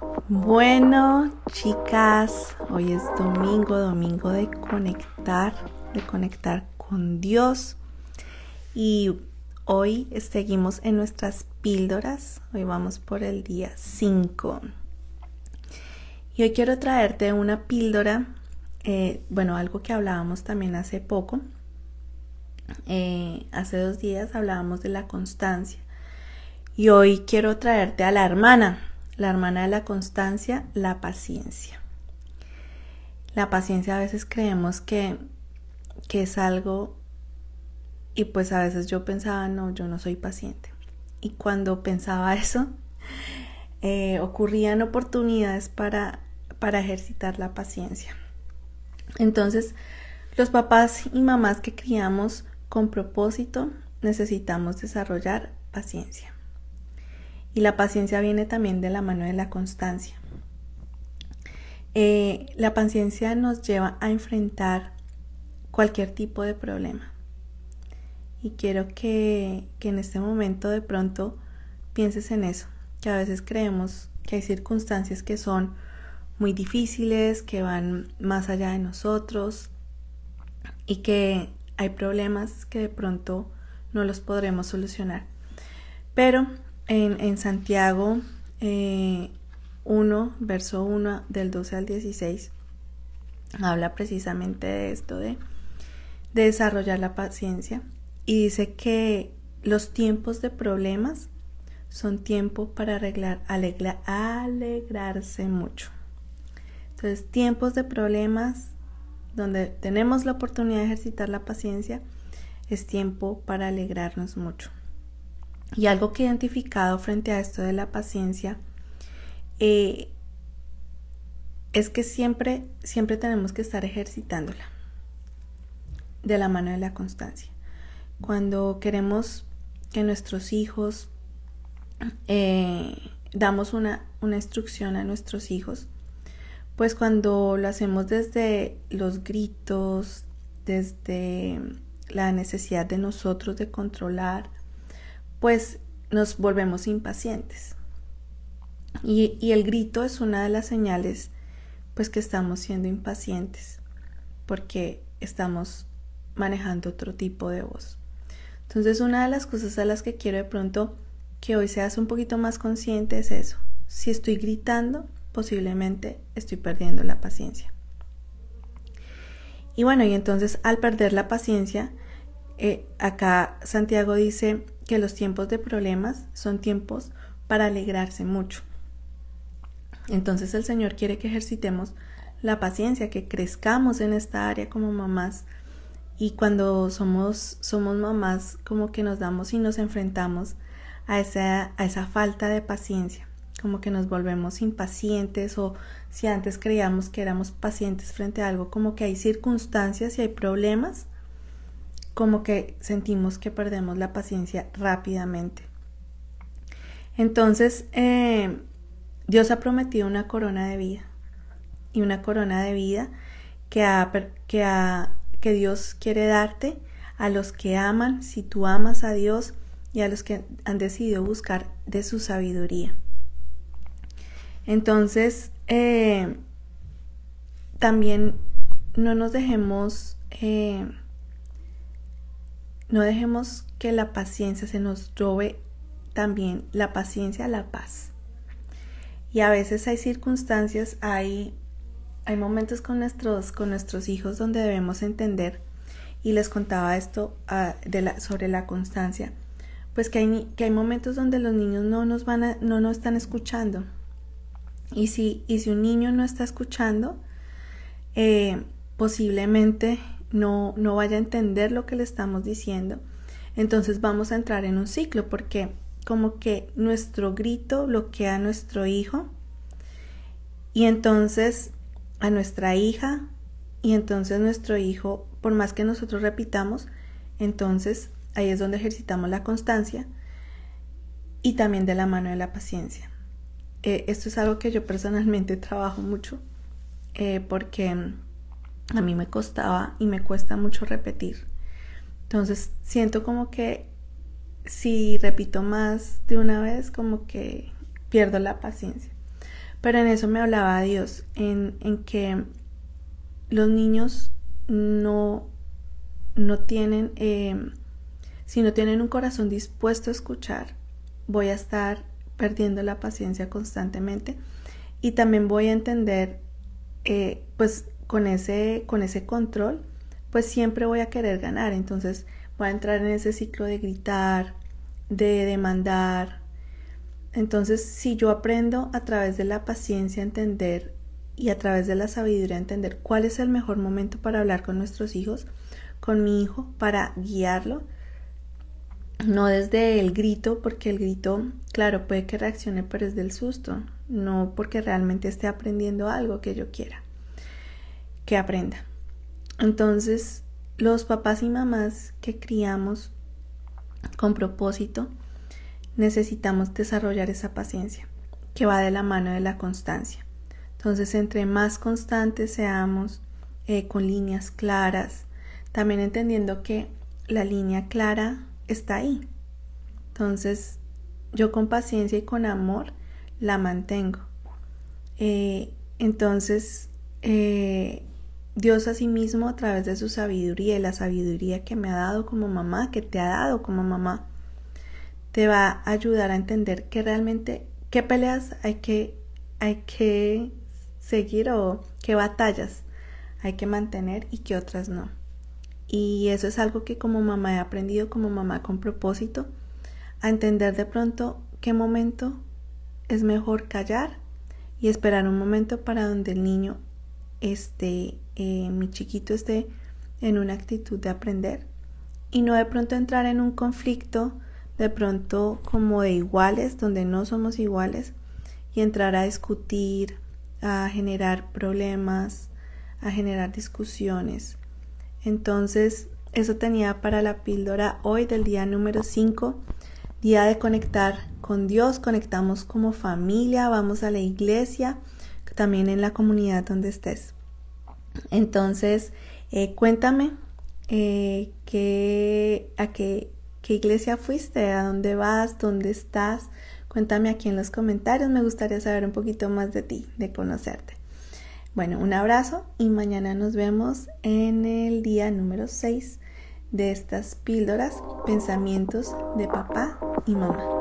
Bueno, chicas, hoy es domingo, domingo de conectar, de conectar con Dios. Y hoy seguimos en nuestras píldoras. Hoy vamos por el día 5. Y hoy quiero traerte una píldora, eh, bueno, algo que hablábamos también hace poco. Eh, hace dos días hablábamos de la constancia. Y hoy quiero traerte a la hermana, la hermana de la constancia, la paciencia. La paciencia a veces creemos que, que es algo y pues a veces yo pensaba, no, yo no soy paciente. Y cuando pensaba eso, eh, ocurrían oportunidades para, para ejercitar la paciencia. Entonces, los papás y mamás que criamos con propósito necesitamos desarrollar paciencia. Y la paciencia viene también de la mano de la constancia. Eh, la paciencia nos lleva a enfrentar cualquier tipo de problema. Y quiero que, que en este momento de pronto pienses en eso, que a veces creemos que hay circunstancias que son muy difíciles, que van más allá de nosotros y que hay problemas que de pronto no los podremos solucionar. Pero en, Santiago 1, eh, verso 1 del 12 al 16, habla precisamente de esto, de, desarrollar la paciencia. Y dice que los tiempos de problemas son tiempo para arreglar, alegrarse mucho. Entonces, tiempos de problemas donde tenemos la oportunidad de ejercitar la paciencia, es tiempo para alegrarnos mucho. Y algo que he identificado frente a esto de la paciencia eh, es que siempre, siempre tenemos que estar ejercitándola de la mano de la constancia. Cuando queremos que nuestros hijos eh, damos una, una instrucción a nuestros hijos, pues cuando lo hacemos desde los gritos, desde la necesidad de nosotros de controlar, pues nos volvemos impacientes. Y, el grito es una de las señales pues que estamos siendo impacientes porque estamos manejando otro tipo de voz. Entonces una de las cosas a las que quiero de pronto que hoy seas un poquito más consciente es eso. Si estoy gritando, posiblemente estoy perdiendo la paciencia. Y bueno, y entonces al perder la paciencia, eh, acá Santiago dice, que los tiempos de problemas son tiempos para alegrarse mucho. Entonces el Señor quiere que ejercitemos la paciencia, que crezcamos en esta área como mamás. Y cuando somos, somos mamás, como que nos damos y nos enfrentamos a esa, a esa falta de paciencia, como que nos volvemos impacientes o si antes creíamos que éramos pacientes frente a algo, como que hay circunstancias y hay problemas como que sentimos que perdemos la paciencia rápidamente. Entonces, eh, Dios ha prometido una corona de vida y una corona de vida que, que, Dios quiere darte a los que aman, si tú amas a Dios y a los que han decidido buscar de su sabiduría. Entonces, eh, también no nos dejemos eh, no dejemos que la paciencia se nos robe también la paciencia, la paz. Y a veces hay circunstancias, hay, hay momentos con nuestros, con nuestros hijos donde debemos entender, y les contaba esto ah, sobre la constancia, pues que hay, que hay momentos donde los niños no nos, van a, no nos están escuchando. Y si, y si un niño no está escuchando, eh, posiblemente no, no vaya a entender lo que le estamos diciendo, entonces vamos a entrar en un ciclo porque como que nuestro grito bloquea a nuestro hijo y entonces a nuestra hija y entonces nuestro hijo, por más que nosotros repitamos, entonces ahí es donde ejercitamos la constancia y también de la mano de la paciencia. Eh, esto es algo que yo personalmente trabajo mucho eh, porque a mí me costaba y me cuesta mucho repetir. Entonces siento como que si repito más de una vez, como que pierdo la paciencia. Pero en eso me hablaba Dios, en, en que los niños no, no tienen, eh, si no tienen un corazón dispuesto a escuchar, voy a estar perdiendo la paciencia constantemente y también voy a entender, eh, pues con ese, con ese control, pues siempre voy a querer ganar. Entonces voy a entrar en ese ciclo de gritar, de demandar. Entonces, si yo aprendo a través de la paciencia a entender y a través de la sabiduría a entender cuál es el mejor momento para hablar con nuestros hijos, con mi hijo, para guiarlo, no desde el grito, porque el grito, claro, puede que reaccione, pero es del susto, no porque realmente esté aprendiendo algo que yo quiera que aprenda. Entonces, los papás y mamás que criamos con propósito, necesitamos desarrollar esa paciencia que va de la mano de la constancia. Entonces, entre más constantes seamos, eh, con líneas claras, también entendiendo que la línea clara está ahí. Entonces, yo con paciencia y con amor la mantengo. Eh, entonces, eh, Dios asimismo a través de su sabiduría y la sabiduría que me ha dado como mamá, que te ha dado como mamá, te va a ayudar a entender que realmente qué peleas hay que, hay que seguir o qué batallas hay que mantener y qué otras no. Y eso es algo que como mamá he aprendido como mamá con propósito, a entender de pronto qué momento es mejor callar y esperar un momento para donde el niño esté eh, mi chiquito esté en una actitud de aprender y no de pronto entrar en un conflicto de pronto como de iguales, donde no somos iguales, y entrar a discutir, a generar problemas, a generar discusiones. Entonces, eso tenía para la píldora hoy del día número 5, día de conectar con Dios, conectamos como familia, vamos a la iglesia, también en la comunidad donde estés. Entonces, eh, cuéntame eh, a qué, qué iglesia fuiste, a dónde vas, dónde estás. Cuéntame aquí en los comentarios, me gustaría saber un poquito más de ti, de conocerte. Bueno, un abrazo y mañana nos vemos en el día número 6 de estas píldoras, pensamientos de papá y mamá.